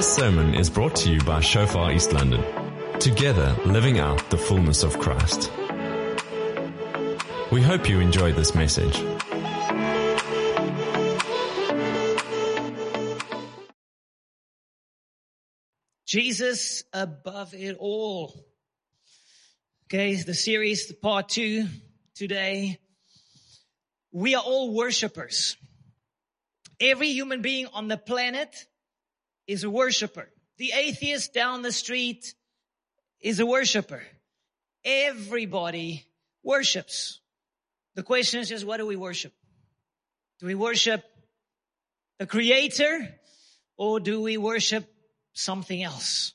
This sermon is brought to you by Shofar East London. Together, living out the fullness of Christ. We hope you enjoy this message. Jesus above it all. Okay, the series, the part two today. We are all worshipers. Every human being on the planet is a worshiper. The atheist down the street is a worshiper. Everybody worships. The question is just what do we worship? Do we worship the creator or do we worship something else?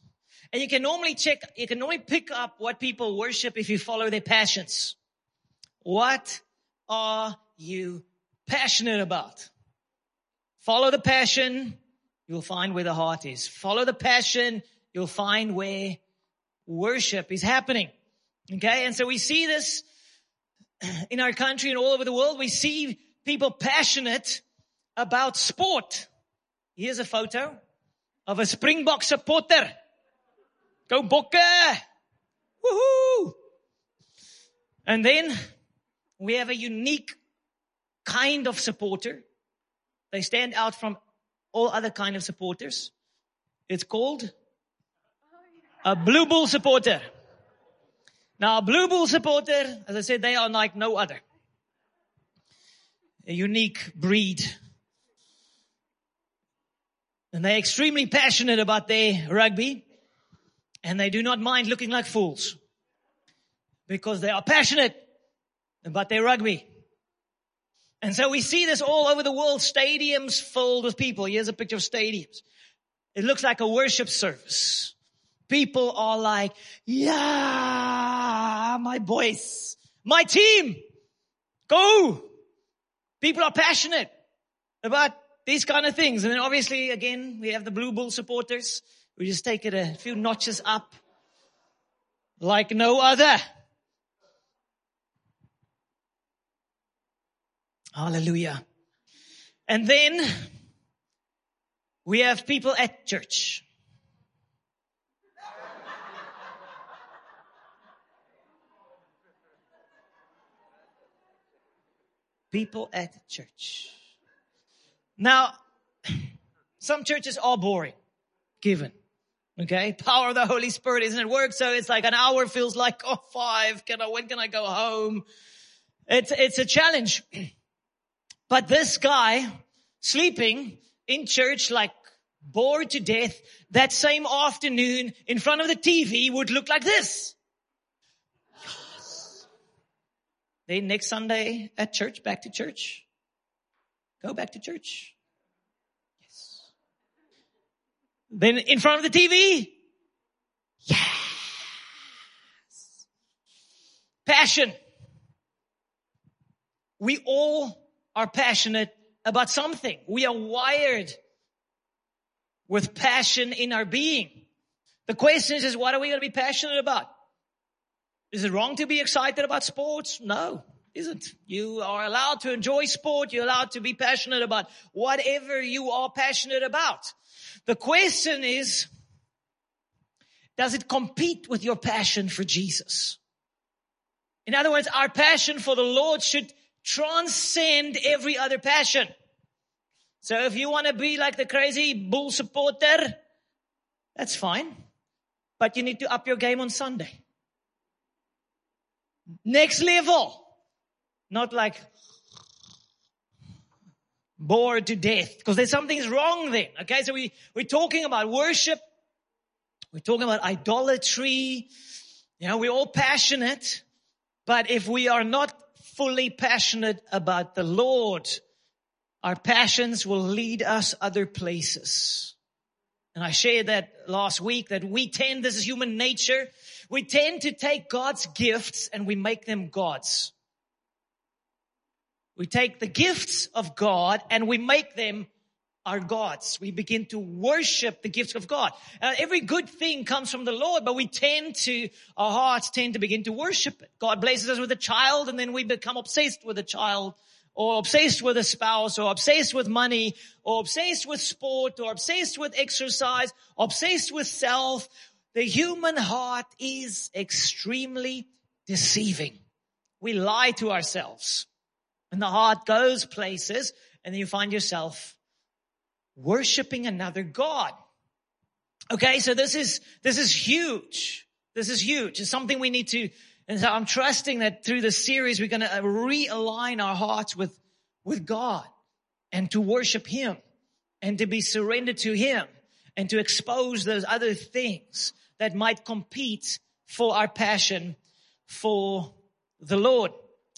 And you can normally check, you can normally pick up what people worship if you follow their passions. What are you passionate about? Follow the passion, you'll find where the heart is. Follow the passion, you'll find where worship is happening. Okay. And so we see this in our country and all over the world. We see people passionate about sport. Here's a photo of a Springbok supporter. Go Bokke! Woohoo! And then we have a unique kind of supporter. They stand out from all other kind of supporters. It's called a Blue Bull supporter. Now, a Blue Bull supporter, as I said, they are like no other. A unique breed. And they're extremely passionate about their rugby. And they do not mind looking like fools. Because they are passionate about their rugby. And so we see this all over the world, stadiums filled with people. Here's a picture of stadiums. It looks like a worship service. People are like, yeah, my boys, my team, go. People are passionate about these kind of things. And then obviously again, we have the Blue Bull supporters. We just take it a few notches up like no other. Hallelujah. And then we have people at church. People at church. Now, some churches are boring, given. Okay. Power of the Holy Spirit isn't at work. So it's like an hour feels like, oh, five. Can I, when can I go home? It's, it's a challenge. But this guy sleeping in church like bored to death that same afternoon in front of the TV would look like this. Yes. Then next Sunday at church, back to church. Go back to church. Yes. Then in front of the TV. Yes. Passion. We all are passionate about something. We are wired with passion in our being. The question is, what are we going to be passionate about? Is it wrong to be excited about sports? No, isn't. You are allowed to enjoy sport. You're allowed to be passionate about whatever you are passionate about. The question is, does it compete with your passion for Jesus? In other words, our passion for the Lord should transcend every other passion. So if you want to be like the crazy bull supporter, that's fine. But you need to up your game on Sunday. Next level. Not like bored to death because there's something's wrong then. Okay. So we, we're talking about worship. We're talking about idolatry. You know, we're all passionate, but if we are not fully passionate about the Lord, our passions will lead us other places. And I shared that last week that we tend, this is human nature, we tend to take God's gifts and we make them God's. We take the gifts of God and we make them our gods. We begin to worship the gifts of God. Uh, every good thing comes from the Lord, but we tend to, our hearts tend to begin to worship it. God blesses us with a child and then we become obsessed with a child or obsessed with a spouse or obsessed with money or obsessed with sport or obsessed with exercise, obsessed with self. The human heart is extremely deceiving. We lie to ourselves and the heart goes places and then you find yourself worshiping another God. Okay. So this is, this is huge. This is huge. It's something we need to and so I'm trusting that through this series, we're going to uh, realign our hearts with, with God and to worship Him and to be surrendered to Him and to expose those other things that might compete for our passion for the Lord.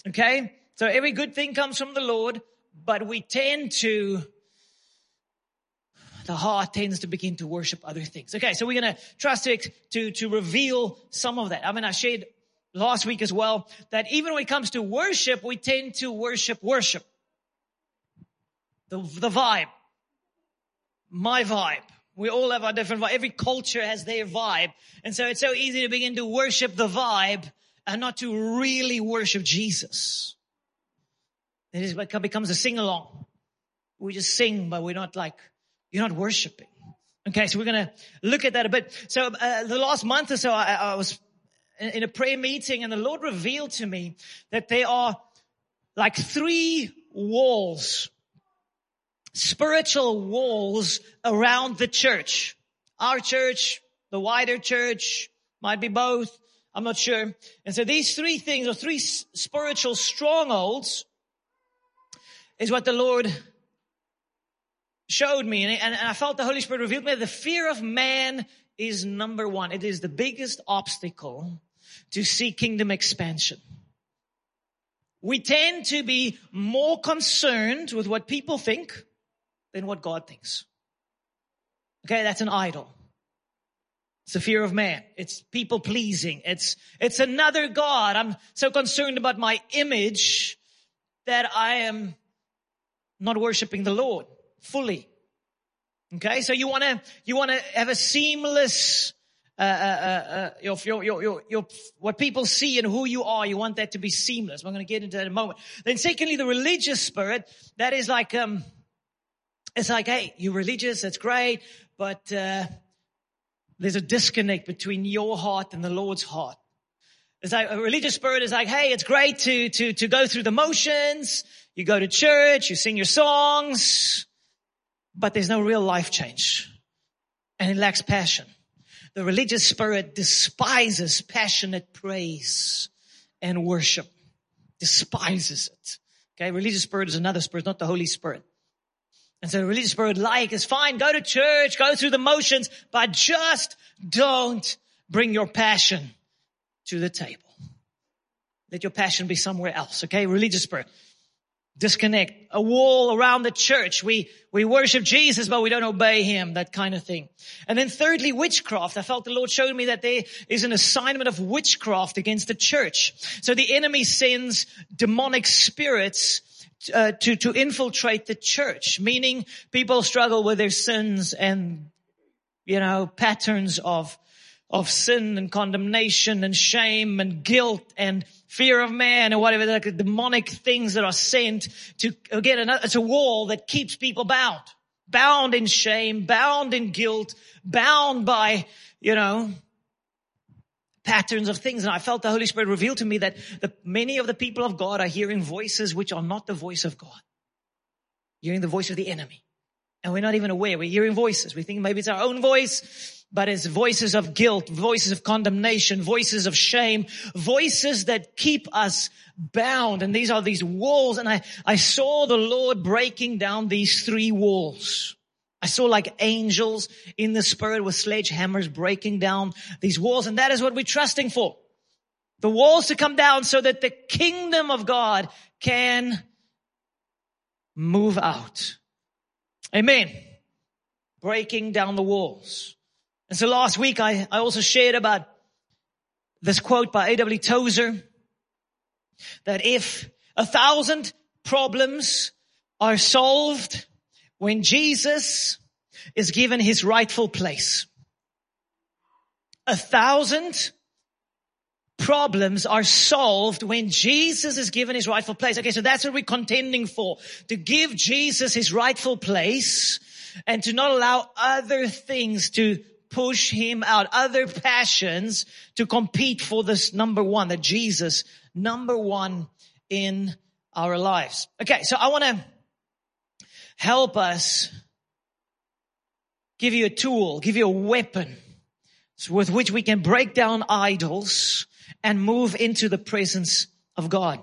Okay. So every good thing comes from the Lord, but we tend to, the heart tends to begin to worship other things. Okay. So we're going to trust to, to, to reveal some of that. I mean, I shared last week as well, that even when it comes to worship, we tend to worship worship. The, the vibe. My vibe. We all have our different vibe. Every culture has their vibe. And so it's so easy to begin to worship the vibe and not to really worship Jesus. It is, it becomes a sing along. We just sing, but we're not like, you're not worshiping. Okay, so we're going to look at that a bit. So uh, the last month or so, I, I was in a prayer meeting and the Lord revealed to me that there are like three walls, spiritual walls around the church. Our church, the wider church, might be both. I'm not sure. And so these three things or three spiritual strongholds is what the Lord showed me. And, I felt the Holy Spirit revealed me the fear of man is number one. It is the biggest obstacle to see kingdom expansion. We tend to be more concerned with what people think than what God thinks. Okay, that's an idol. It's the fear of man. It's people pleasing. It's, it's another God. I'm so concerned about my image that I am not worshiping the Lord fully. Okay, so you want to you want to have a seamless uh, uh, uh, your, your, your, your, what people see and who you are, you want that to be seamless. We're going to get into that in a moment. Then secondly, the religious spirit, that is like, um, it's like, hey, you're religious, that's great, but, uh, there's a disconnect between your heart and the Lord's heart. It's like a religious spirit is like, hey, it's great to, to, to go through the motions. You go to church, you sing your songs, but there's no real life change and it lacks passion. The religious spirit despises passionate praise and worship. Despises it. Okay. Religious spirit is another spirit, not the Holy Spirit. And so the religious spirit like is fine. Go to church, go through the motions, but just don't bring your passion to the table. Let your passion be somewhere else. Okay. Religious spirit disconnect, a wall around the church. We, we worship Jesus, but we don't obey him, that kind of thing. And then thirdly, witchcraft. I felt the Lord showed me that there is an assignment of witchcraft against the church. So the enemy sends demonic spirits uh, to, to infiltrate the church, meaning people struggle with their sins and, you know, patterns of, of sin and condemnation and shame and guilt and fear of man or whatever, like demonic things that are sent to, again, it's a wall that keeps people bound, bound in shame, bound in guilt, bound by, you know, patterns of things. And I felt the Holy Spirit reveal to me that the, many of the people of God are hearing voices which are not the voice of God. Hearing the voice of the enemy. And we're not even aware. We're hearing voices. We think maybe it's our own voice but it's voices of guilt, voices of condemnation, voices of shame, voices that keep us bound. And these are these walls. And I, I saw the Lord breaking down these three walls. I saw like angels in the spirit with sledgehammers breaking down these walls. And that is what we're trusting for. The walls to come down so that the kingdom of God can move out. Amen. Breaking down the walls. And so last week I, I also shared about this quote by A.W. Tozer that if a thousand problems are solved when Jesus is given his rightful place, a thousand problems are solved when Jesus is given his rightful place. Okay, so that's what we're contending for. To give Jesus his rightful place and to not allow other things to push him out, other passions to compete for this number one, that Jesus, number one in our lives. Okay, so I want to help us give you a tool, give you a weapon with which we can break down idols and move into the presence of God.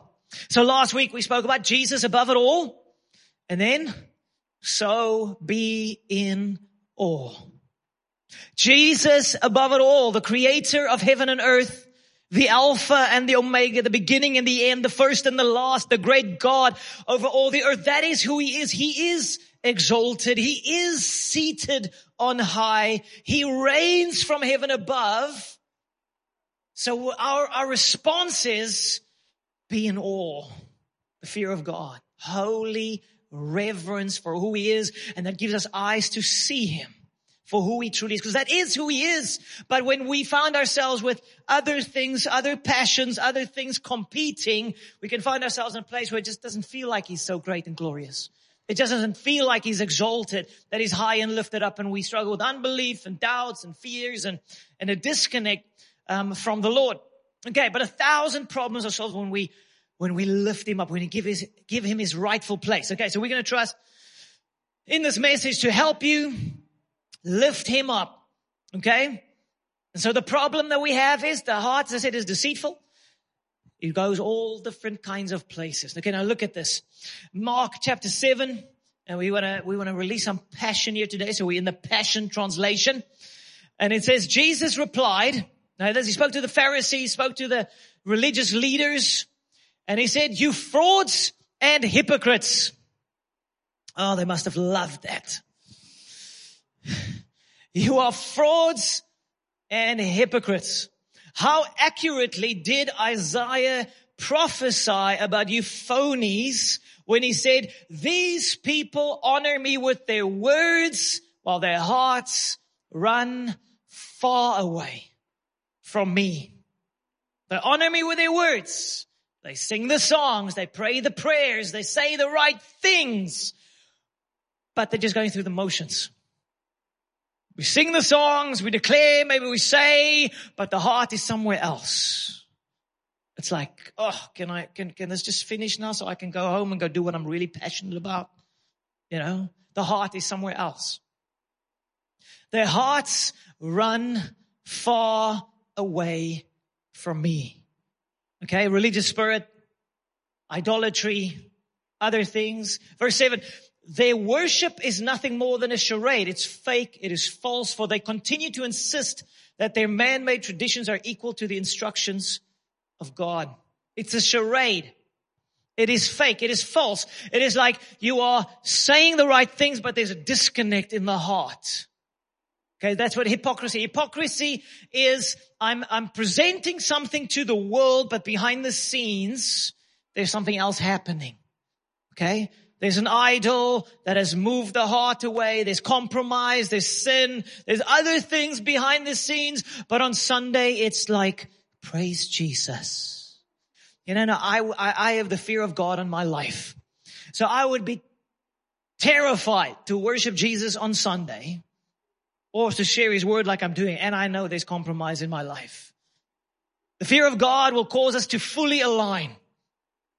So last week we spoke about Jesus above it all and then so be in awe. Jesus above it all, the creator of heaven and earth, the Alpha and the Omega, the beginning and the end, the first and the last, the great God over all the earth. That is who he is. He is exalted. He is seated on high. He reigns from heaven above. So our, our response is be in awe, the fear of God, holy reverence for who he is. And that gives us eyes to see him for who he truly is, because that is who he is. But when we find ourselves with other things, other passions, other things competing, we can find ourselves in a place where it just doesn't feel like he's so great and glorious. It just doesn't feel like he's exalted, that he's high and lifted up, and we struggle with unbelief and doubts and fears and, and a disconnect um, from the Lord. Okay, but a thousand problems are solved when we when we lift him up, when we give his give him his rightful place. Okay, so we're to trust in this message to help you lift him up. Okay? And so the problem that we have is the heart, as I said, is deceitful. It goes all different kinds of places. Okay, now look at this. Mark chapter 7. And we want to, we want to release some passion here today. So we're in the passion translation. And it says, Jesus replied, now as he spoke to the Pharisees, spoke to the religious leaders, and he said, you frauds and hypocrites. Oh, they must have loved that. You are frauds and hypocrites. How accurately did Isaiah prophesy about you phonies when he said, these people honor me with their words while their hearts run far away from me. They honor me with their words. They sing the songs. They pray the prayers. They say the right things, but they're just going through the motions. We sing the songs, we declare, maybe we say, but the heart is somewhere else. It's like, oh, can I, can, can this just finish now so I can go home and go do what I'm really passionate about? You know, the heart is somewhere else. Their hearts run far away from me. Okay, religious spirit, idolatry, other things. Verse 7 their worship is nothing more than a charade. It's fake. It is false for they continue to insist that their man-made traditions are equal to the instructions of God. It's a charade. It is fake. It is false. It is like you are saying the right things, but there's a disconnect in the heart. Okay, that's what hypocrisy. Hypocrisy is I'm, I'm presenting something to the world, but behind the scenes, there's something else happening. Okay? There's an idol that has moved the heart away. There's compromise. There's sin. There's other things behind the scenes. But on Sunday, it's like, praise Jesus. You know, I, I, I have the fear of God in my life. So I would be terrified to worship Jesus on Sunday or to share his word like I'm doing. And I know there's compromise in my life. The fear of God will cause us to fully align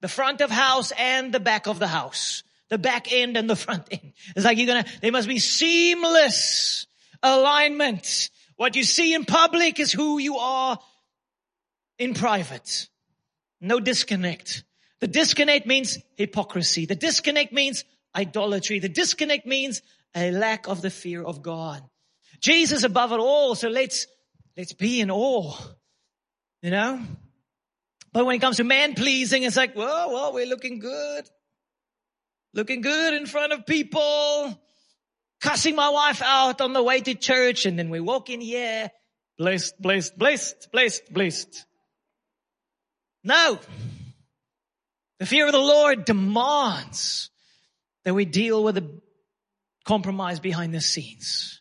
the front of house and the back of the house the back end and the front end. It's like you're gonna, they must be seamless alignment. What you see in public is who you are in private. No disconnect. The disconnect means hypocrisy. The disconnect means idolatry. The disconnect means a lack of the fear of God. Jesus above it all. So let's, let's be in awe. You know? But when it comes to man pleasing, it's like, well, well, we're looking good looking good in front of people, cussing my wife out on the way to church. And then we walk in here, blessed, blessed, blessed, blessed, blessed. No. The fear of the Lord demands that we deal with the compromise behind the scenes.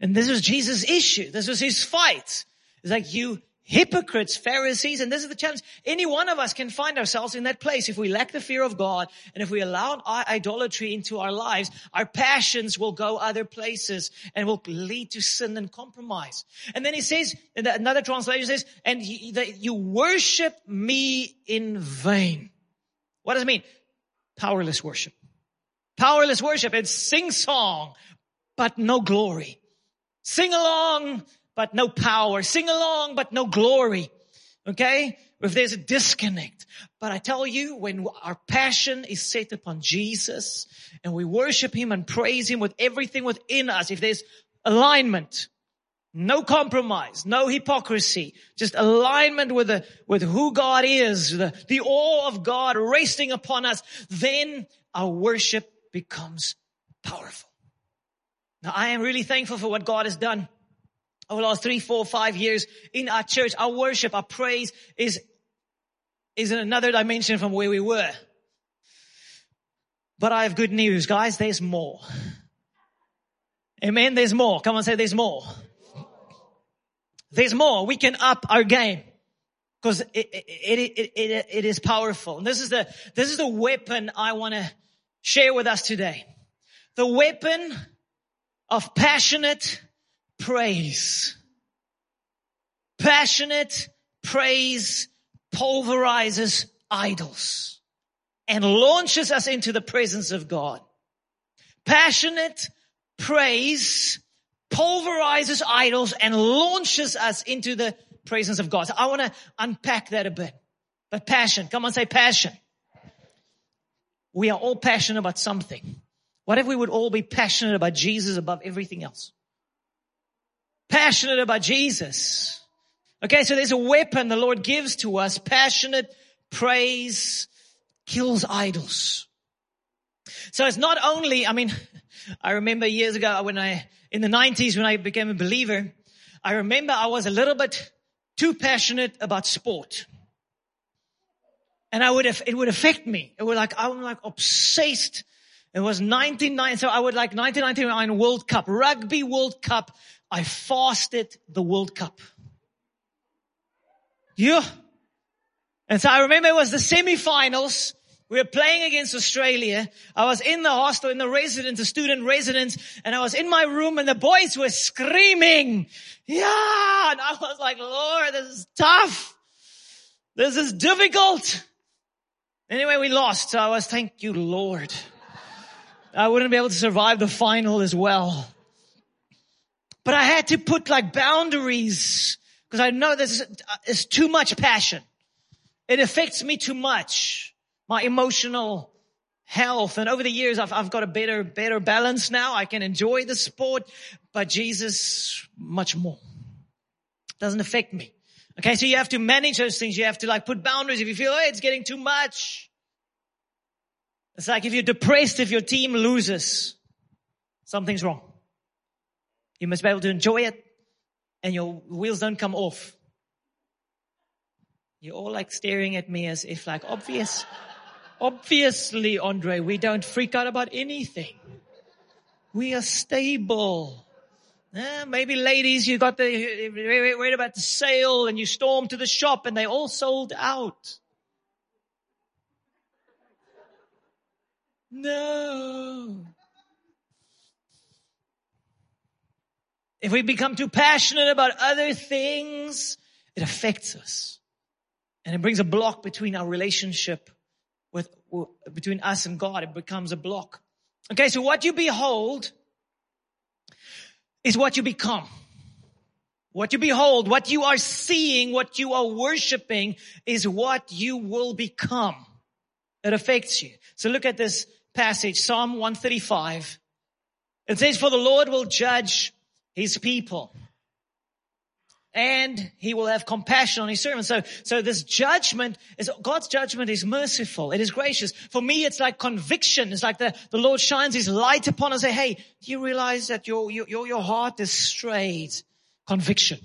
And this was Jesus' issue. This was his fight. It's like you hypocrites, Pharisees, and this is the challenge. Any one of us can find ourselves in that place if we lack the fear of God and if we allow idolatry into our lives, our passions will go other places and will lead to sin and compromise. And then he says, another translation says, and you worship me in vain. What does it mean? Powerless worship. Powerless worship. It's sing song, but no glory. Sing along, but no power. Sing along, but no glory. Okay? If there's a disconnect. But I tell you, when our passion is set upon Jesus and we worship Him and praise Him with everything within us, if there's alignment, no compromise, no hypocrisy, just alignment with the, with who God is, the, the awe of God resting upon us, then our worship becomes powerful. Now I am really thankful for what God has done over the last three, four, five years in our church, our worship, our praise is, is in another dimension from where we were. But I have good news, guys. There's more. Amen. There's more. Come on, say there's more. There's more. We can up our game because it, it, it, it, it is powerful. And this is the, this is the weapon I want to share with us today. The weapon of passionate praise. Passionate praise pulverizes idols and launches us into the presence of God. Passionate praise pulverizes idols and launches us into the presence of God. So I want to unpack that a bit. But passion, come on, say passion. We are all passionate about something. What if we would all be passionate about Jesus above everything else? Passionate about Jesus. Okay, so there's a weapon the Lord gives to us. Passionate praise kills idols. So it's not only, I mean, I remember years ago when I, in the nineties when I became a believer, I remember I was a little bit too passionate about sport. And I would have, it would affect me. It would like, I'm like obsessed. It was 1990, so I would like 1999 World Cup, Rugby World Cup. I fasted the World Cup. Yeah. And so I remember it was the semi-finals. We were playing against Australia. I was in the hostel, in the residence, the student residence, and I was in my room and the boys were screaming. Yeah. And I was like, Lord, this is tough. This is difficult. Anyway, we lost. So I was, thank you, Lord. I wouldn't be able to survive the final as well. But I had to put like boundaries because I know this is uh, too much passion. It affects me too much. My emotional health. And over the years, I've, I've got a better, better balance now. I can enjoy the sport, but Jesus much more. Doesn't affect me. Okay. So you have to manage those things. You have to like put boundaries. If you feel, oh, it's getting too much. It's like if you're depressed, if your team loses, something's wrong. You must be able to enjoy it and your wheels don't come off. You're all like staring at me as if like obvious, obviously, Andre, we don't freak out about anything. We are stable. Eh, maybe ladies, you got the, worried about the sale and you stormed to the shop and they all sold out. No. If we become too passionate about other things, it affects us. And it brings a block between our relationship with, between us and God. It becomes a block. Okay, so what you behold is what you become. What you behold, what you are seeing, what you are worshiping is what you will become. It affects you. So look at this passage, Psalm 135. It says, for the Lord will judge his people. And he will have compassion on his servants. So, so this judgment is, God's judgment is merciful. It is gracious. For me, it's like conviction. It's like the, the Lord shines his light upon us. Say, hey, do you realize that your, your, your heart is strayed? Conviction.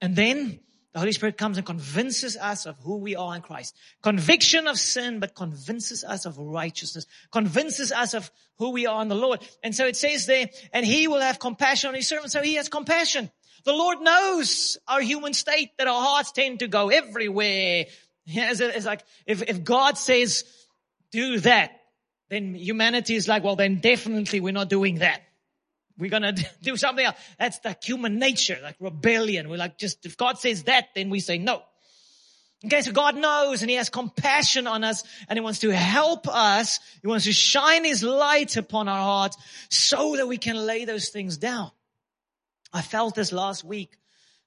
And then the Holy Spirit comes and convinces us of who we are in Christ. Conviction of sin, but convinces us of righteousness. Convinces us of who we are in the Lord. And so it says there, and he will have compassion on his servants. So he has compassion The Lord knows our human state that our hearts tend to go everywhere. It's, like if, if God says, do that, then humanity is like, well, then definitely we're not doing that. We're gonna do something else. That's the human nature, like rebellion. We're like, just, if God says that, then we say no. Okay, so God knows and He has compassion on us and He wants to help us. He wants to shine His light upon our hearts so that we can lay those things down. I felt this last week,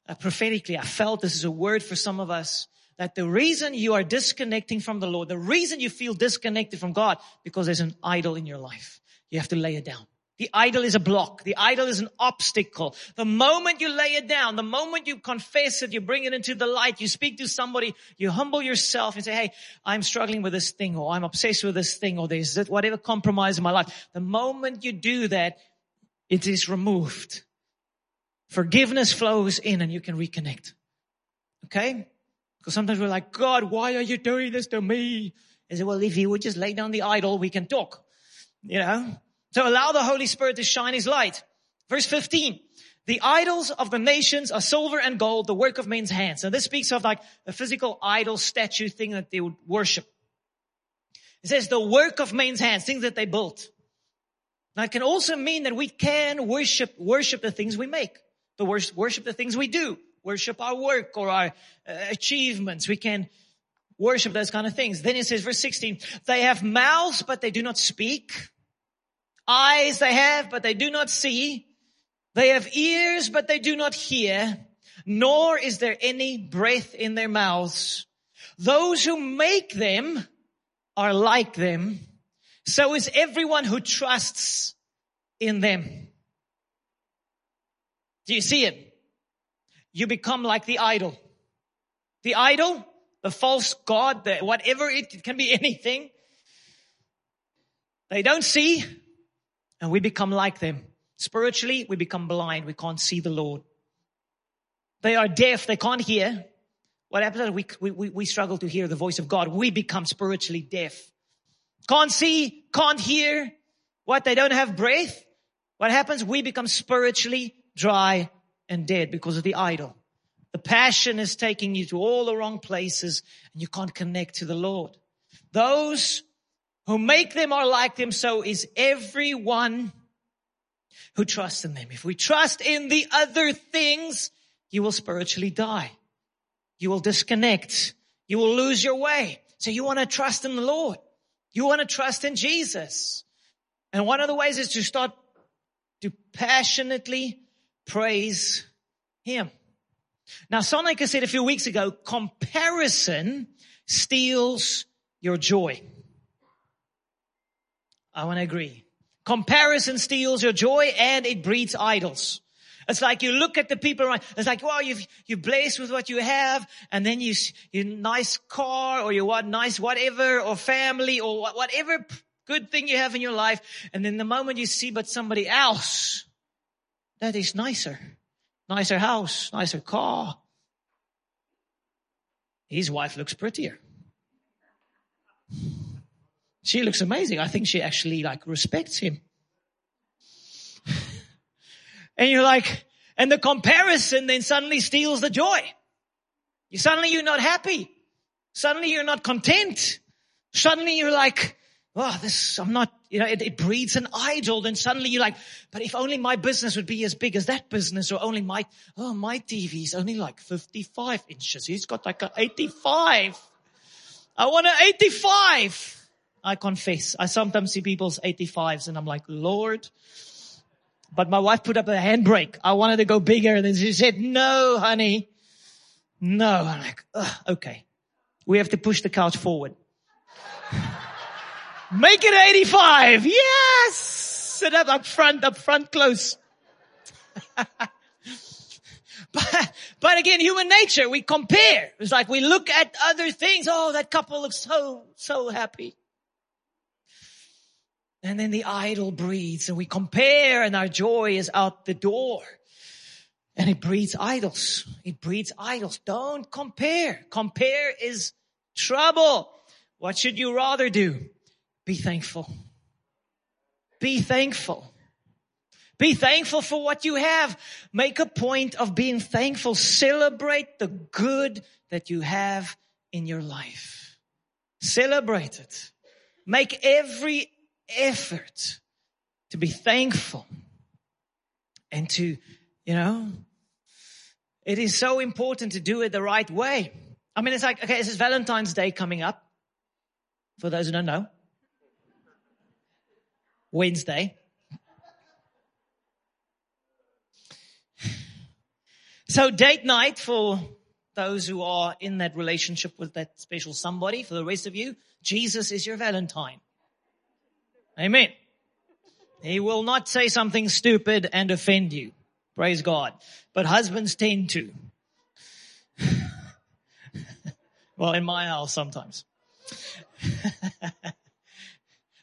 uh, prophetically. I felt this is a word for some of us that the reason you are disconnecting from the Lord, the reason you feel disconnected from God, because there's an idol in your life. You have to lay it down. The idol is a block. The idol is an obstacle. The moment you lay it down, the moment you confess it, you bring it into the light, you speak to somebody, you humble yourself and say, Hey, I'm struggling with this thing or I'm obsessed with this thing or there's whatever compromise in my life. The moment you do that, it is removed. Forgiveness flows in and you can reconnect. Okay? Because sometimes we're like, God, why are you doing this to me? I say, well, if you would just lay down the idol, we can talk. You know? So allow the Holy Spirit to shine His light. Verse 15. The idols of the nations are silver and gold, the work of men's hands. Now this speaks of like a physical idol statue thing that they would worship. It says the work of men's hands, things that they built. Now it can also mean that we can worship, worship the things we make, the worship, worship the things we do, worship our work or our uh, achievements. We can worship those kind of things. Then it says verse 16, they have mouths, but they do not speak. Eyes they have, but they do not see. They have ears, but they do not hear. Nor is there any breath in their mouths. Those who make them are like them. So is everyone who trusts in them. Do you see it? You become like the idol. The idol, the false god, the whatever it, it can be anything. They don't see, and we become like them. Spiritually, we become blind. We can't see the Lord. They are deaf. They can't hear. What happens we, we, we struggle to hear the voice of God. We become spiritually deaf. Can't see, can't hear. What? They don't have breath. What happens? We become spiritually dry and dead because of the idol. The passion is taking you to all the wrong places and you can't connect to the Lord. Those who make them are like them, so is everyone who trusts in them. If we trust in the other things, you will spiritually die. You will disconnect. You will lose your way. So you want to trust in the Lord. You want to trust in Jesus. And one of the ways is to start to passionately praise Him. Now, Sonica said a few weeks ago, comparison steals your joy. I want to agree. Comparison steals your joy and it breeds idols. It's like you look at the people around. It's like, wow, you've, you're blessed with what you have. And then you, you nice car or you want nice whatever or family or whatever good thing you have in your life. And then the moment you see but somebody else that is nicer, nicer house, nicer car. His wife looks prettier. She looks amazing. I think she actually like respects him. and you're like, and the comparison then suddenly steals the joy. You suddenly you're not happy. Suddenly you're not content. Suddenly you're like, oh, this, I'm not, you know, it, it breeds an idol. Then suddenly you're like, but if only my business would be as big as that business or only my, oh, my TV is only like 55 inches. He's got like an 85. I want an 85. I confess. I sometimes see people's 85s and I'm like, Lord. But my wife put up a handbrake. I wanted to go bigger. And then she said, no, honey. No. I'm like, okay. We have to push the couch forward. Make it 85. Yes. Sit up up front, up front close. but, but again, human nature, we compare. It's like we look at other things. Oh, that couple looks so, so happy. And then the idol breathes and we compare and our joy is out the door. And it breeds idols. It breeds idols. Don't compare. Compare is trouble. What should you rather do? Be thankful. Be thankful. Be thankful for what you have. Make a point of being thankful. Celebrate the good that you have in your life. Celebrate it. Make every effort to be thankful and to, you know, it is so important to do it the right way. I mean, it's like, okay, this is Valentine's Day coming up. For those who don't know. Wednesday. So date night for those who are in that relationship with that special somebody. For the rest of you, Jesus is your Valentine. Amen. He will not say something stupid and offend you. Praise God. But husbands tend to. well, in my house sometimes.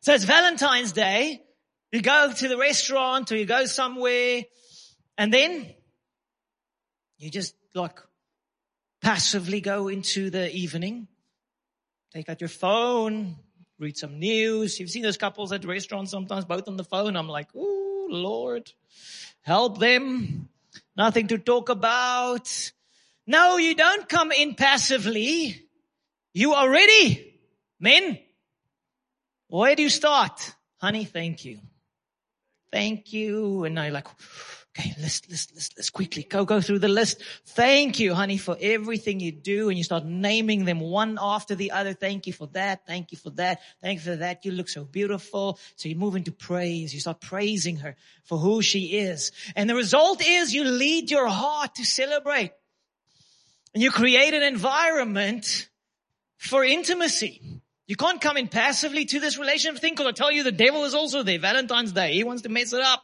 so it's Valentine's Day. You go to the restaurant or you go somewhere and then you just like passively go into the evening, take out your phone, read some news. You've seen those couples at restaurants sometimes, both on the phone. I'm like, oh Lord, help them. Nothing to talk about. No, you don't come in passively. You are ready. Men, where do you start? Honey, thank you. Thank you. And I like, okay, list, list, list, let's quickly go, go through the list. Thank you, honey, for everything you do. And you start naming them one after the other. Thank you for that. Thank you for that. Thank you for that. You look so beautiful. So you move into praise. You start praising her for who she is. And the result is you lead your heart to celebrate. And you create an environment for intimacy. You can't come in passively to this relationship thing because I tell you the devil is also there. Valentine's Day. He wants to mess it up.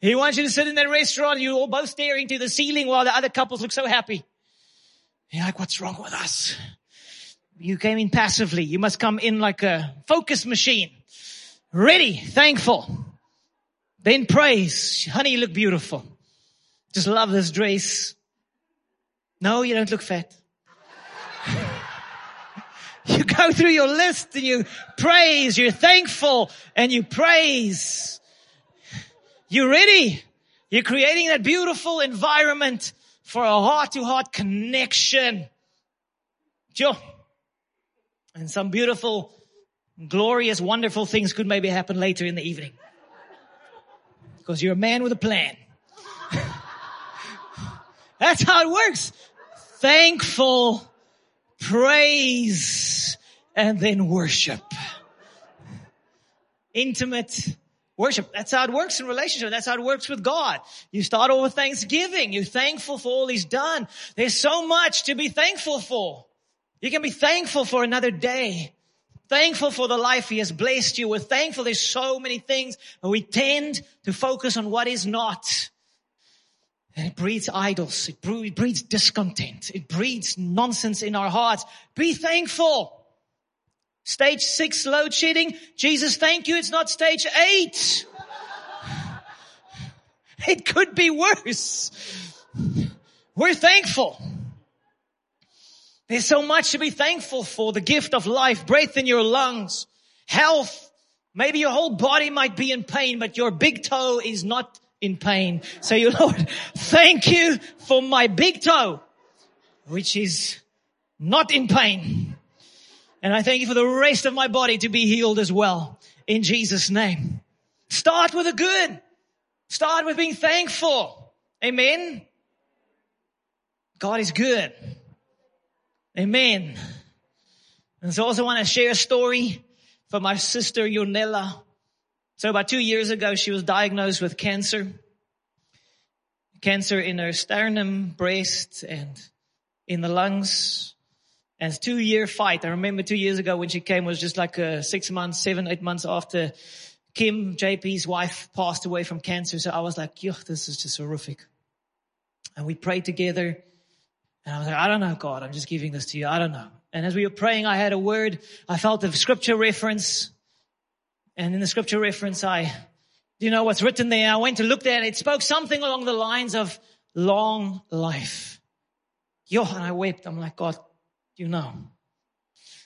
He wants you to sit in that restaurant you're all both staring to the ceiling while the other couples look so happy. You're like, what's wrong with us? You came in passively. You must come in like a focus machine. Ready, thankful. Then praise. Honey, you look beautiful. Just love this dress. No, you don't look fat. you go through your list and you praise, you're thankful and you praise. You're ready. You're creating that beautiful environment for a heart to heart connection. Sure. And some beautiful, glorious, wonderful things could maybe happen later in the evening. Because you're a man with a plan. That's how it works. Thankful, praise, and then worship. Intimate worship. That's how it works in relationship. That's how it works with God. You start off with thanksgiving. You're thankful for all He's done. There's so much to be thankful for. You can be thankful for another day. Thankful for the life He has blessed you with. Thankful there's so many things, but we tend to focus on what is not. And it breeds idols. It breeds discontent. It breeds nonsense in our hearts. Be thankful. Stage six load shedding. Jesus, thank you. It's not stage eight. It could be worse. We're thankful. There's so much to be thankful for. The gift of life, breath in your lungs, health. Maybe your whole body might be in pain, but your big toe is not in pain. So you Lord, thank you for my big toe, which is not in pain. And I thank you for the rest of my body to be healed as well. In Jesus name. Start with the good. Start with being thankful. Amen. God is good. Amen. And so I also want to share a story from my sister Yonella. So about two years ago, she was diagnosed with cancer. Cancer in her sternum, breast, and in the lungs. And it's two year fight. I remember two years ago when she came was just like a six months, seven, eight months after Kim, JP's wife, passed away from cancer. So I was like, yo, this is just horrific. And we prayed together. And I was like, I don't know, God, I'm just giving this to you. I don't know. And as we were praying, I had a word. I felt a scripture reference. And in the scripture reference, I, you know what's written there? I went to look there and it spoke something along the lines of long life. Yo, and I wept. I'm like, God, you know.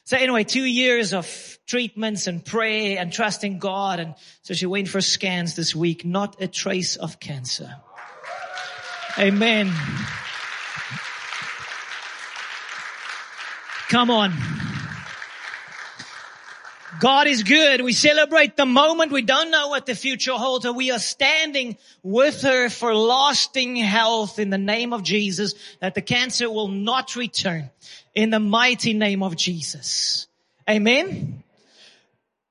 So anyway, two years of treatments and prayer and trusting God. And so she went for scans this week, not a trace of cancer. Amen. Come on. God is good. We celebrate the moment. We don't know what the future holds. We are standing with her for lasting health in the name of Jesus, that the cancer will not return in the mighty name of Jesus. Amen.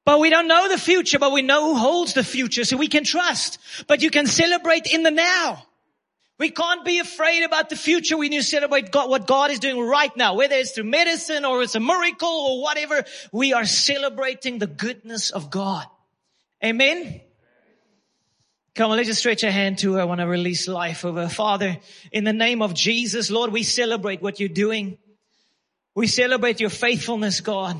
But we don't know the future, but we know who holds the future, so we can trust. But you can celebrate in the now. We can't be afraid about the future. We need to celebrate God, what God is doing right now, whether it's through medicine or it's a miracle or whatever. We are celebrating the goodness of God. Amen. Come on, let's just stretch a hand to uh, her. I want to release life over her. Father, in the name of Jesus, Lord, we celebrate what you're doing. We celebrate your faithfulness, God.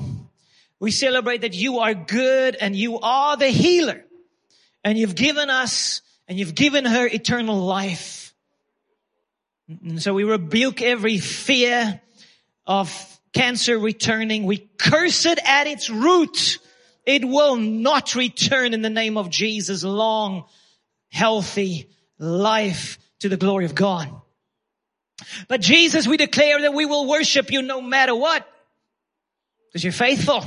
We celebrate that you are good and you are the healer. And you've given us and you've given her eternal life. And so we rebuke every fear of cancer returning. We curse it at its root. It will not return in the name of Jesus. Long, healthy life to the glory of God. But Jesus, we declare that we will worship you no matter what. Because you're faithful.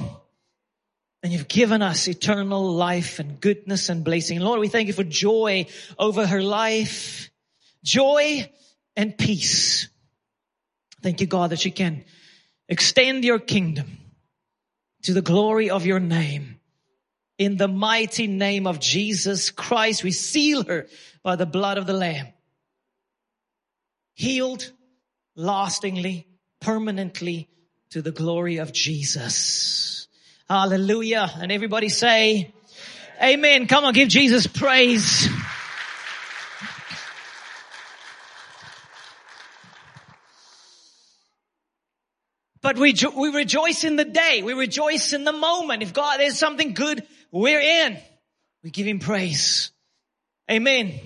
And you've given us eternal life and goodness and blessing. Lord, we thank you for joy over her life. Joy and peace. Thank you, God, that you can extend your kingdom to the glory of your name. In the mighty name of Jesus Christ, we seal her by the blood of the Lamb. Healed lastingly, permanently to the glory of Jesus. Hallelujah. And everybody say, Amen. Come on, give Jesus praise. But we, we rejoice in the day. We rejoice in the moment. If God, there's something good we're in, we give him praise. Amen.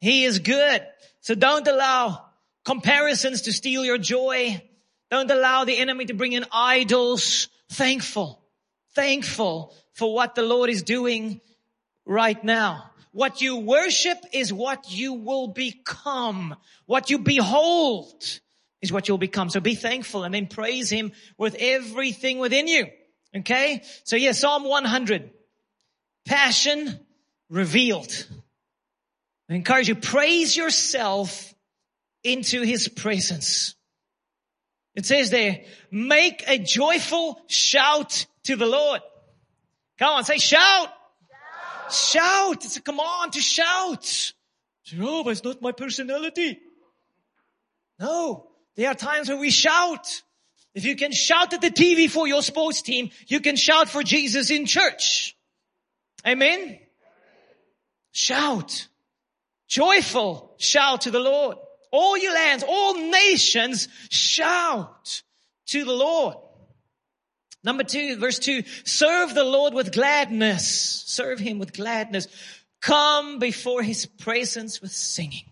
He is good. So don't allow comparisons to steal your joy. Don't allow the enemy to bring in idols. Thankful, thankful for what the Lord is doing right now. What you worship is what you will become. What you behold is what you'll become. So be thankful and then praise him with everything within you. Okay? So yeah, Psalm 100. Passion revealed. I encourage you, praise yourself into his presence. It says there, make a joyful shout to the Lord. Come on, say shout. Shout. shout. It's a command to shout. Oh, but it's not my personality. No. There are times when we shout. If you can shout at the TV for your sports team, you can shout for Jesus in church. Amen. Shout. Joyful shout to the Lord. All you lands, all nations shout to the Lord. Number two, verse two, serve the Lord with gladness. Serve him with gladness. Come before his presence with singing.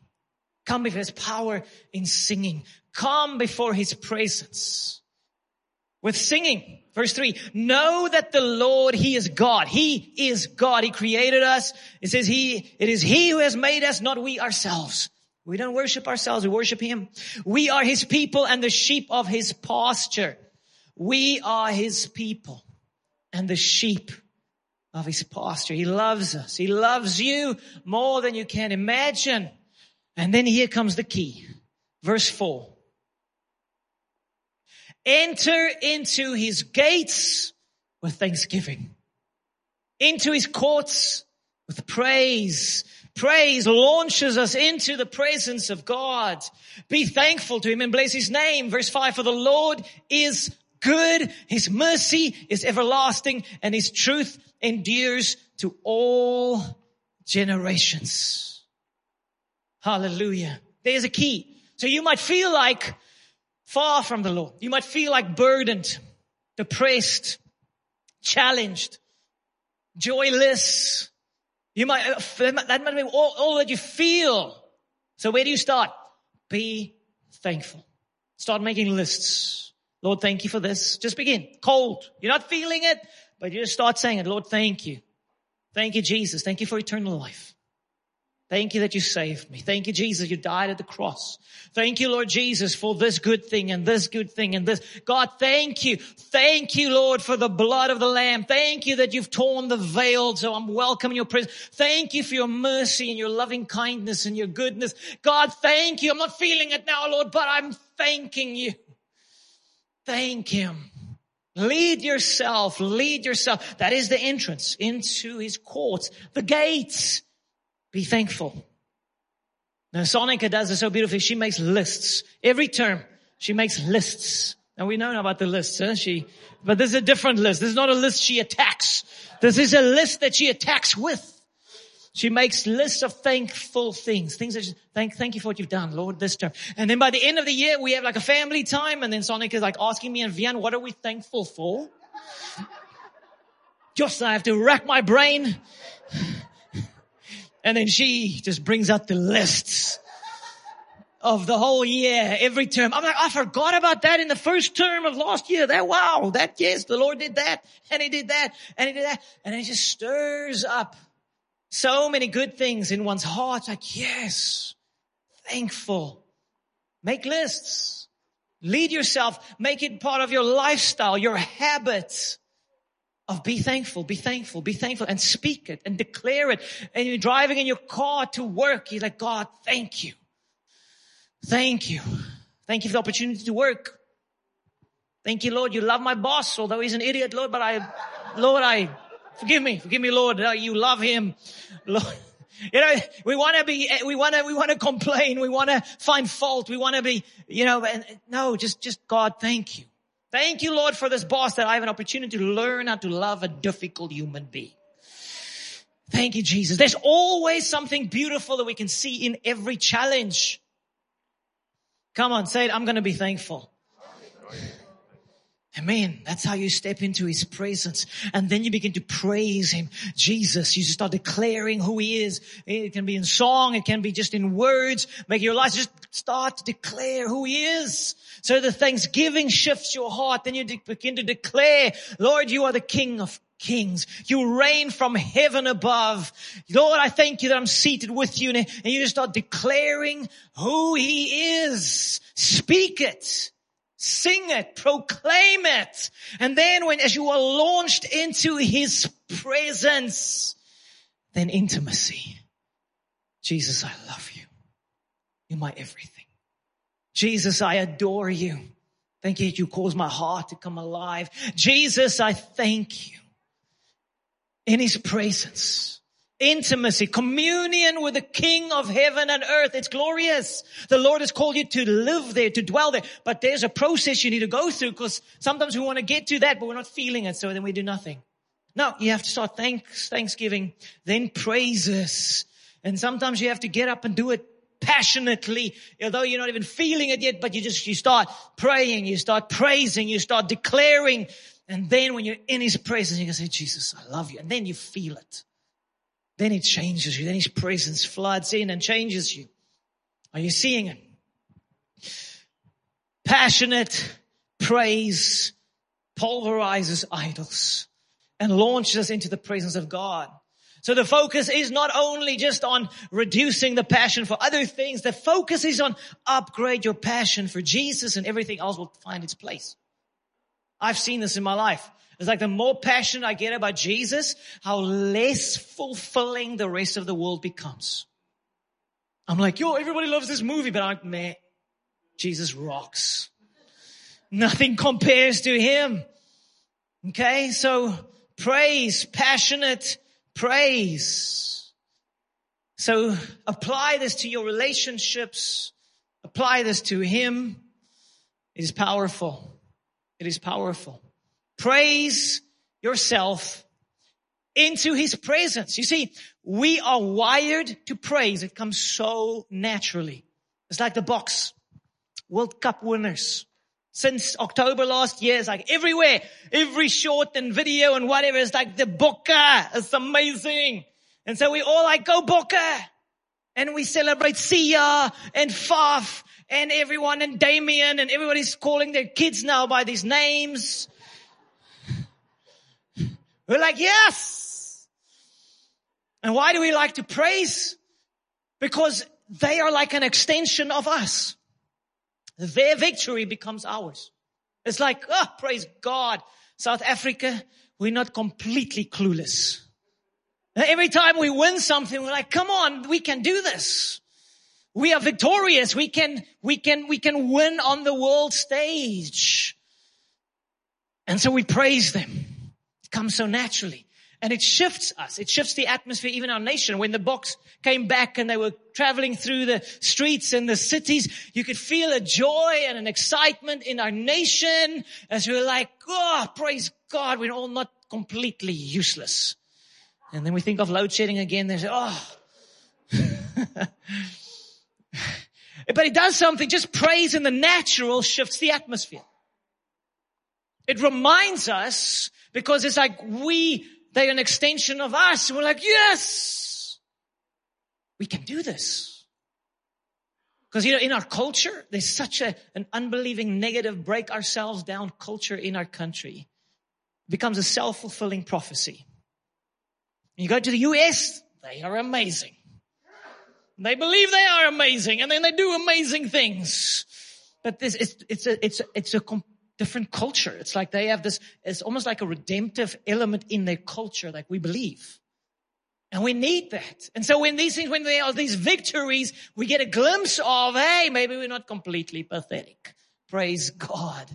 Come before his power in singing come before his presence with singing. Verse three, know that the Lord, he is God. He is God. He created us. It says he, it is he who has made us, not we ourselves. We don't worship ourselves. We worship him. We are his people and the sheep of his pasture. We are his people and the sheep of his pasture. He loves us. He loves you more than you can imagine. And then here comes the key. Verse four. Enter into his gates with thanksgiving. Into his courts with praise. Praise launches us into the presence of God. Be thankful to him and bless his name. Verse five, for the Lord is good. His mercy is everlasting and his truth endures to all generations. Hallelujah. There's a key. So you might feel like far from the Lord. You might feel like burdened, depressed, challenged, joyless. You might, uh, that might be all, all that you feel. So where do you start? Be thankful. Start making lists. Lord, thank you for this. Just begin. Cold. You're not feeling it, but you just start saying it. Lord, thank you. Thank you, Jesus. Thank you for eternal life. Thank you that you saved me. Thank you, Jesus, you died at the cross. Thank you, Lord Jesus, for this good thing and this good thing and this. God, thank you. Thank you, Lord, for the blood of the Lamb. Thank you that you've torn the veil, so I'm welcoming your presence. Thank you for your mercy and your loving kindness and your goodness. God, thank you. I'm not feeling it now, Lord, but I'm thanking you. Thank him. Lead yourself, lead yourself. That is the entrance into his courts, the gates. Be thankful. Now, Sonica does this so beautifully. She makes lists. Every term, she makes lists. And we know about the lists, huh? She, but this is a different list. This is not a list she attacks. This is a list that she attacks with. She makes lists of thankful things, things that she, thank, thank you for what you've done, Lord, this term. And then by the end of the year, we have like a family time. And then Sonic is like asking me and Vian, what are we thankful for? Just I have to rack my brain. And then she just brings out the lists of the whole year, every term. I'm like, I forgot about that in the first term of last year. That, wow, that, yes, the Lord did that and he did that and he did that. And it just stirs up so many good things in one's heart. Like, yes, thankful. Make lists. Lead yourself. Make it part of your lifestyle, your habits of be thankful, be thankful, be thankful and speak it and declare it. And you're driving in your car to work. You're like, God, thank you. Thank you. Thank you for the opportunity to work. Thank you, Lord. You love my boss, although he's an idiot, Lord, but I, Lord, I, forgive me, forgive me, Lord. You love him. Lord. You know, we want to be, we want to, we want to complain. We want to find fault. We want to be, you know, and no, just, just God, thank you. Thank you, Lord, for this boss that I have an opportunity to learn how to love a difficult human being. Thank you, Jesus. There's always something beautiful that we can see in every challenge. Come on, say it. I'm going to be thankful. Amen. That's how you step into his presence. And then you begin to praise him. Jesus, you start declaring who he is. It can be in song. It can be just in words. Make your life just start to declare who he is. So the thanksgiving shifts your heart. Then you de- begin to declare, Lord, you are the King of kings. You reign from heaven above. Lord, I thank you that I'm seated with you. And you just start declaring who he is. Speak it. Sing it, proclaim it. And then when, as you are launched into his presence, then intimacy. Jesus, I love you. You're my everything. Jesus, I adore you. Thank you you cause my heart to come alive. Jesus, I thank you. In his presence intimacy, communion with the King of heaven and earth. It's glorious. The Lord has called you to live there, to dwell there, but there's a process you need to go through because sometimes we want to get to that, but we're not feeling it. So then we do nothing. No, you have to start thanks, thanksgiving, then praises. And sometimes you have to get up and do it passionately, although you're not even feeling it yet, but you just, you start praying, you start praising, you start declaring. And then when you're in his presence, you can say, Jesus, I love you. And then you feel it. Then it changes you. Then his presence floods in and changes you. Are you seeing it? Passionate praise pulverizes idols and launches us into the presence of God. So the focus is not only just on reducing the passion for other things, the focus is on upgrade your passion for Jesus and everything else will find its place. I've seen this in my life. It's like the more passionate I get about Jesus, how less fulfilling the rest of the world becomes. I'm like, yo, everybody loves this movie, but I'm like, man, Jesus rocks. Nothing compares to him. Okay. So praise, passionate praise. So apply this to your relationships. Apply this to him. It is powerful. It is powerful. Praise yourself into his presence. You see, we are wired to praise. It comes so naturally. It's like the Boks. World Cup winners. Since October last year, it's like everywhere, every short and video and whatever it's like the Bokke. It's amazing. And so we all like, go Bokke. and we celebrate Siya and Faf and everyone and Damien and everybody's calling their kids now by these names. We're like, yes. And why do we like to praise? Because they are like an extension of us. Their victory becomes ours. It's like, oh, praise God. South Africa, we're not completely clueless. Every time we win something, we're like, come on, we can do this. We are victorious. We can, we can, we can win on the world stage. And so we praise them. It comes so naturally. And it shifts us. It shifts the atmosphere, even our nation. When the Boks came back and they were traveling through the streets and the cities, you could feel a joy and an excitement in our nation as we were like, oh, praise God, we're all not completely useless. And then we think of load shedding again. They say, oh. but it does something. Just praise in the natural shifts the atmosphere. It reminds us because it's like we, they're an extension of us. We're like, yes, we can do this. Because, you know, in our culture, there's such a, an unbelieving negative break ourselves down culture in our country. It becomes a self-fulfilling prophecy. You go to the US, they are amazing. They believe they are amazing and then they do amazing things. But this, it's, it's a, it's a, it's a different culture. It's like they have this, it's almost like a redemptive element in their culture, like we believe. And we need that. And so when these things, when there are these victories, we get a glimpse of, hey, maybe we're not completely pathetic. Praise God.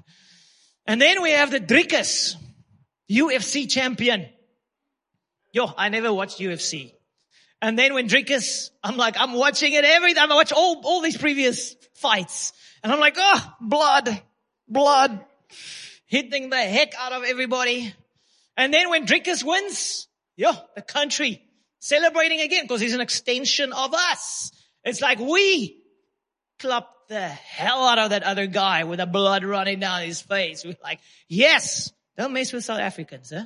And then we have the Dricus, UFC champion. Yo, I never watched UFC. And then when Dricus, I'm like, I'm watching it every time. I watch all, all these previous fights. And I'm like, oh, blood, blood, hitting the heck out of everybody. And then when Dricus wins, yo, the country celebrating again because he's an extension of us. It's like we clap the hell out of that other guy with the blood running down his face. We're like, yes, don't mess with South Africans, huh?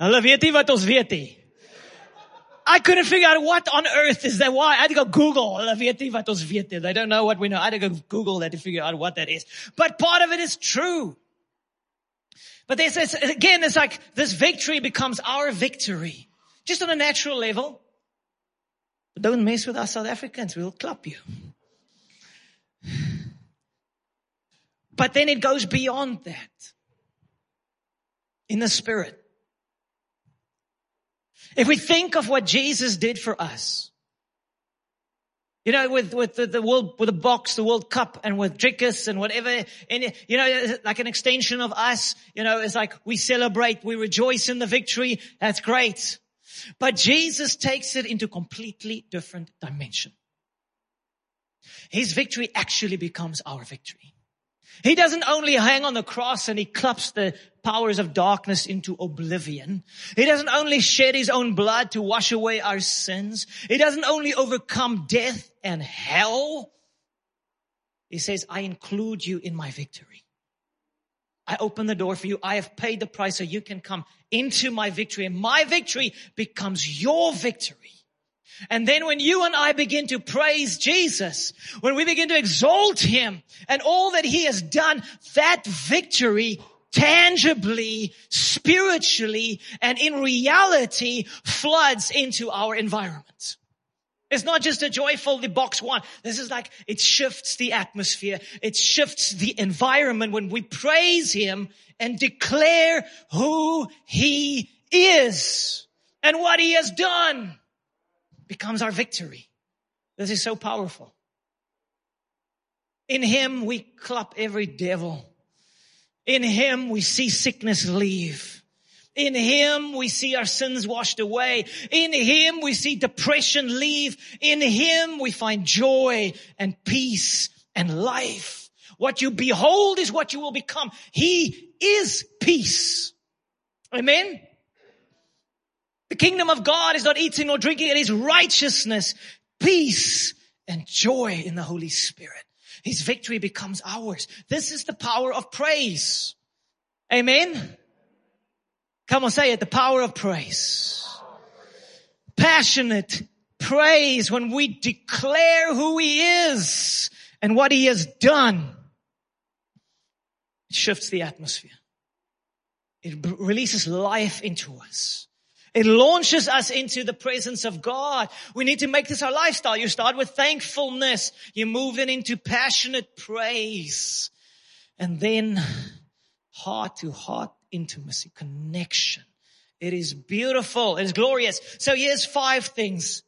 Hulle weet nie wat ons weet nie. I couldn't figure out what on earth is that. Why? I had to go Google. They don't know what we know. I had to go Google that to figure out what that is. But part of it is true. But this is, again, it's like this victory becomes our victory. Just on a natural level. But don't mess with us South Africans. We'll clap you. But then it goes beyond that. In the spirit. If we think of what Jesus did for us, you know, with, with the, the world, with the Boks, the World Cup and with Dricus and whatever, and, you know, like an extension of us, you know, it's like we celebrate, we rejoice in the victory. That's great. But Jesus takes it into completely different dimension. His victory actually becomes our victory. He doesn't only hang on the cross and he claps the powers of darkness into oblivion. He doesn't only shed his own blood to wash away our sins. He doesn't only overcome death and hell. He says, I include you in my victory. I open the door for you. I have paid the price so you can come into my victory and my victory becomes your victory. And then when you and I begin to praise Jesus, when we begin to exalt him and all that he has done, that victory tangibly, spiritually, and in reality floods into our environment. It's not just a joyful, the Boks one. This is like, it shifts the atmosphere. It shifts the environment when we praise Him and declare who He is and what He has done becomes our victory. This is so powerful. In Him we clap every devil in Him we see sickness leave. In Him we see our sins washed away. In Him we see depression leave. In Him we find joy and peace and life. What you behold is what you will become. He is peace. Amen. The kingdom of God is not eating or drinking. It is righteousness, peace, and joy in the Holy Spirit. His victory becomes ours. This is the power of praise. Amen. Come on, say it. The power of praise. passionate praise, when we declare who he is and what he has done, it shifts the atmosphere. It releases life into us. It launches us into the presence of God. We need to make this our lifestyle. You start with thankfulness. You move then into passionate praise. And then heart to heart intimacy, connection. It is beautiful. It is glorious. So here's five things.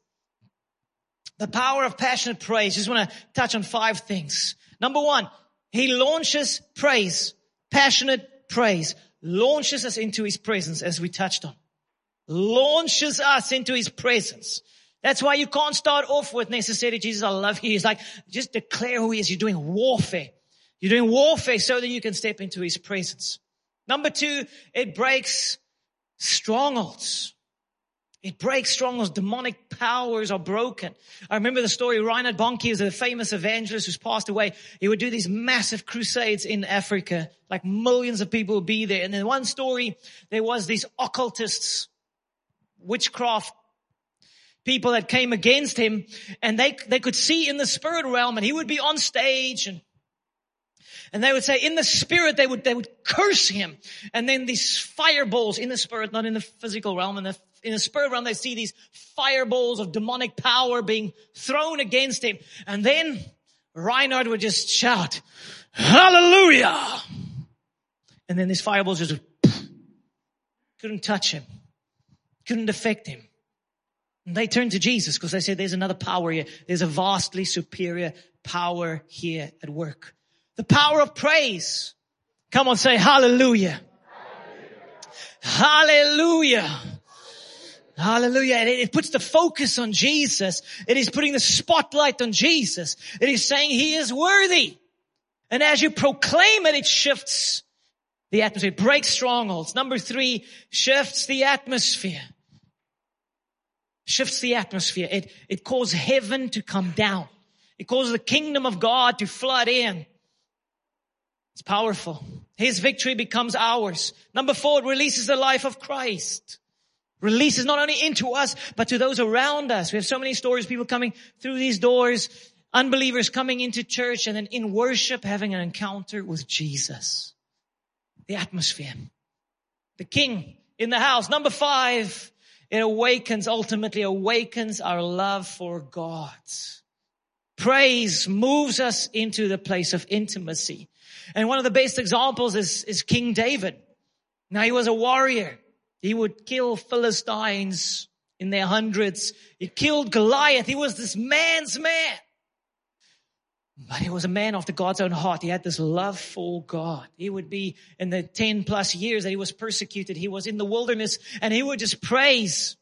The power of passionate praise. Just want to touch on five things. Number one, he launches praise, passionate praise, launches us into his presence as we touched on. Launches us into his presence. That's why you can't start off with necessarily, Jesus, I love you. He's like, just declare who he is. You're doing warfare. You're doing warfare so that you can step into his presence. Number two, it breaks strongholds. It breaks strongholds. Demonic powers are broken. I remember the story. Reinhard Bonnke was a famous evangelist who's passed away. He would do these massive crusades in Africa. Like millions of people would be there. And in one story, there was these occultists, witchcraft people that came against him and they, they could see in the spirit realm and he would be on stage and and they would say in the spirit, they would, they would curse him. And then these fireballs in the spirit, not in the physical realm, in the, in the spirit realm, they see these fireballs of demonic power being thrown against him. And then Reinhard would just shout, hallelujah. And then these fireballs just couldn't touch him, couldn't affect him. And they turned to Jesus because they said, there's another power here. There's a vastly superior power here at work. The power of praise. Come on, say hallelujah. Hallelujah. Hallelujah. And it puts the focus on Jesus. It is putting the spotlight on Jesus. It is saying he is worthy. And as you proclaim it, it shifts the atmosphere, it breaks strongholds. Number three, shifts the atmosphere. Shifts the atmosphere. It, it causes heaven to come down. It causes the kingdom of God to flood in. It's powerful. His victory becomes ours. Number four, it releases the life of Christ. Releases not only into us, but to those around us. We have so many stories, people coming through these doors, unbelievers coming into church and then in worship having an encounter with Jesus. The atmosphere. The king in the house. Number five, it awakens, ultimately awakens our love for God. Praise moves us into the place of intimacy. And one of the best examples is, is King David. Now he was a warrior. He would kill Philistines in their hundreds. He killed Goliath. He was this man's man. But he was a man after God's own heart. He had this love for God. He would be in the 10 plus years that he was persecuted. He was in the wilderness and he would just praise.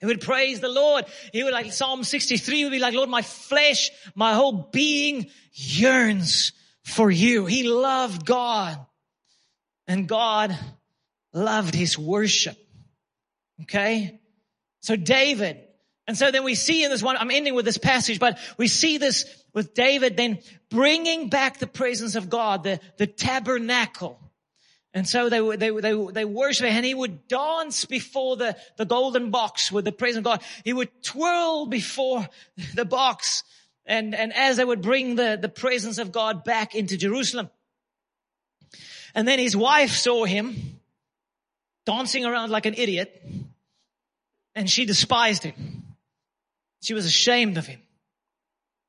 He would praise the Lord. He would like Psalm 63 would be like, Lord, my flesh, my whole being yearns for you. He loved God and God loved his worship. Okay. So David, and so then we see in this one, I'm ending with this passage, but we see this with David then bringing back the presence of God, the, the tabernacle. And so they, they, they, they worship and he would dance before the, the golden box with the presence of God. He would twirl before the box and, and as they would bring the, the presence of God back into Jerusalem. And then his wife saw him dancing around like an idiot and she despised him. She was ashamed of him.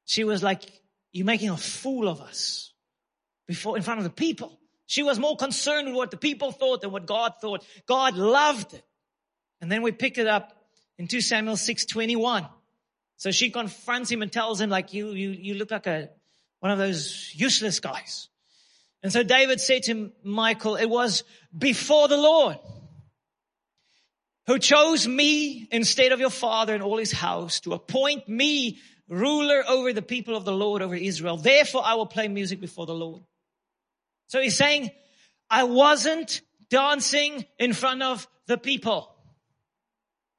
She was like, you're making a fool of us before, in front of the people. She was more concerned with what the people thought than what God thought. God loved it. And then we pick it up in 2 Samuel 6, 21. So she confronts him and tells him like, you, you, you look like a, one of those useless guys. And so David said to Michal, it was before the Lord who chose me instead of your father and all his house to appoint me ruler over the people of the Lord over Israel. Therefore I will play music before the Lord. So he's saying, I wasn't dancing in front of the people.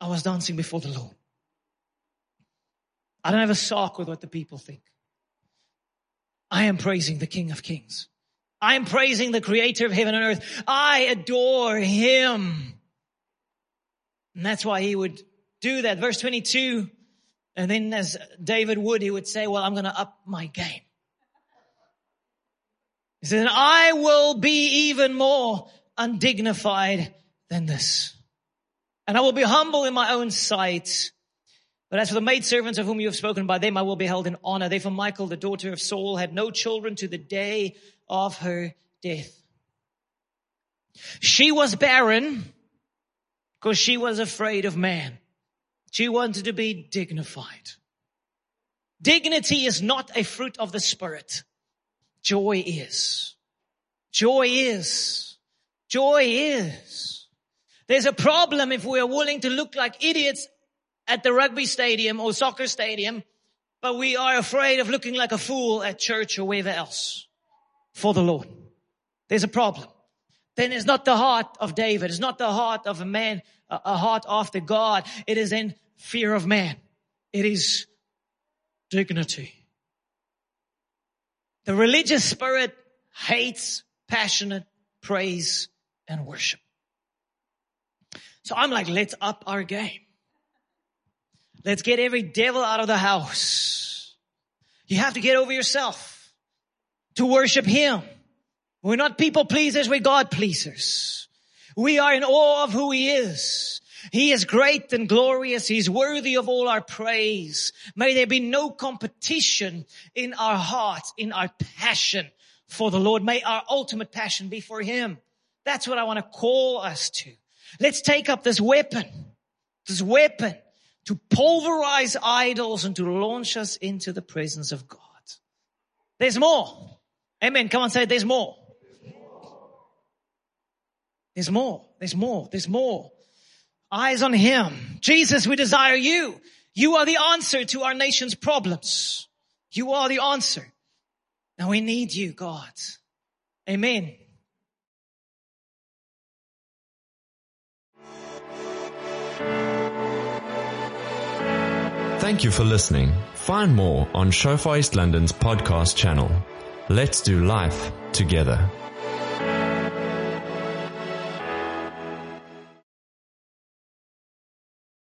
I was dancing before the Lord. I don't have a sock with what the people think. I am praising the King of Kings. I am praising the creator of heaven and earth. I adore him. And that's why he would do that. Verse 22. And then as David would, he would say, well, I'm going to up my game. He said, I will be even more undignified than this. And I will be humble in my own sight. But as for the maidservants of whom you have spoken, by them I will be held in honor. They for Michal, the daughter of Saul, had no children to the day of her death. She was barren because she was afraid of man. She wanted to be dignified. Dignity is not a fruit of the spirit. Joy is. Joy is. Joy is. There's a problem if we are willing to look like idiots at the rugby stadium or soccer stadium, but we are afraid of looking like a fool at church or wherever else for the Lord. There's a problem. Then it's not the heart of David. It's not the heart of a man, a heart after God. It is in fear of man. It is dignity. The religious spirit hates passionate praise and worship. So I'm like, let's up our game. Let's get every devil out of the house. You have to get over yourself to worship Him. We're not people pleasers, we're God pleasers. We are in awe of who He is. He is great and glorious. He's worthy of all our praise. May there be no competition in our hearts, in our passion for the Lord. May our ultimate passion be for Him. That's what I want to call us to. Let's take up this weapon, this weapon to pulverize idols and to launch us into the presence of God. There's more. Amen. Come on, say. There's more. There's more. There's more. There's more. Eyes on Him. Jesus, we desire you. You are the answer to our nation's problems. You are the answer. Now we need you, God. Amen. Thank you for listening. Find more on Shofar East London's podcast channel. Let's do life together.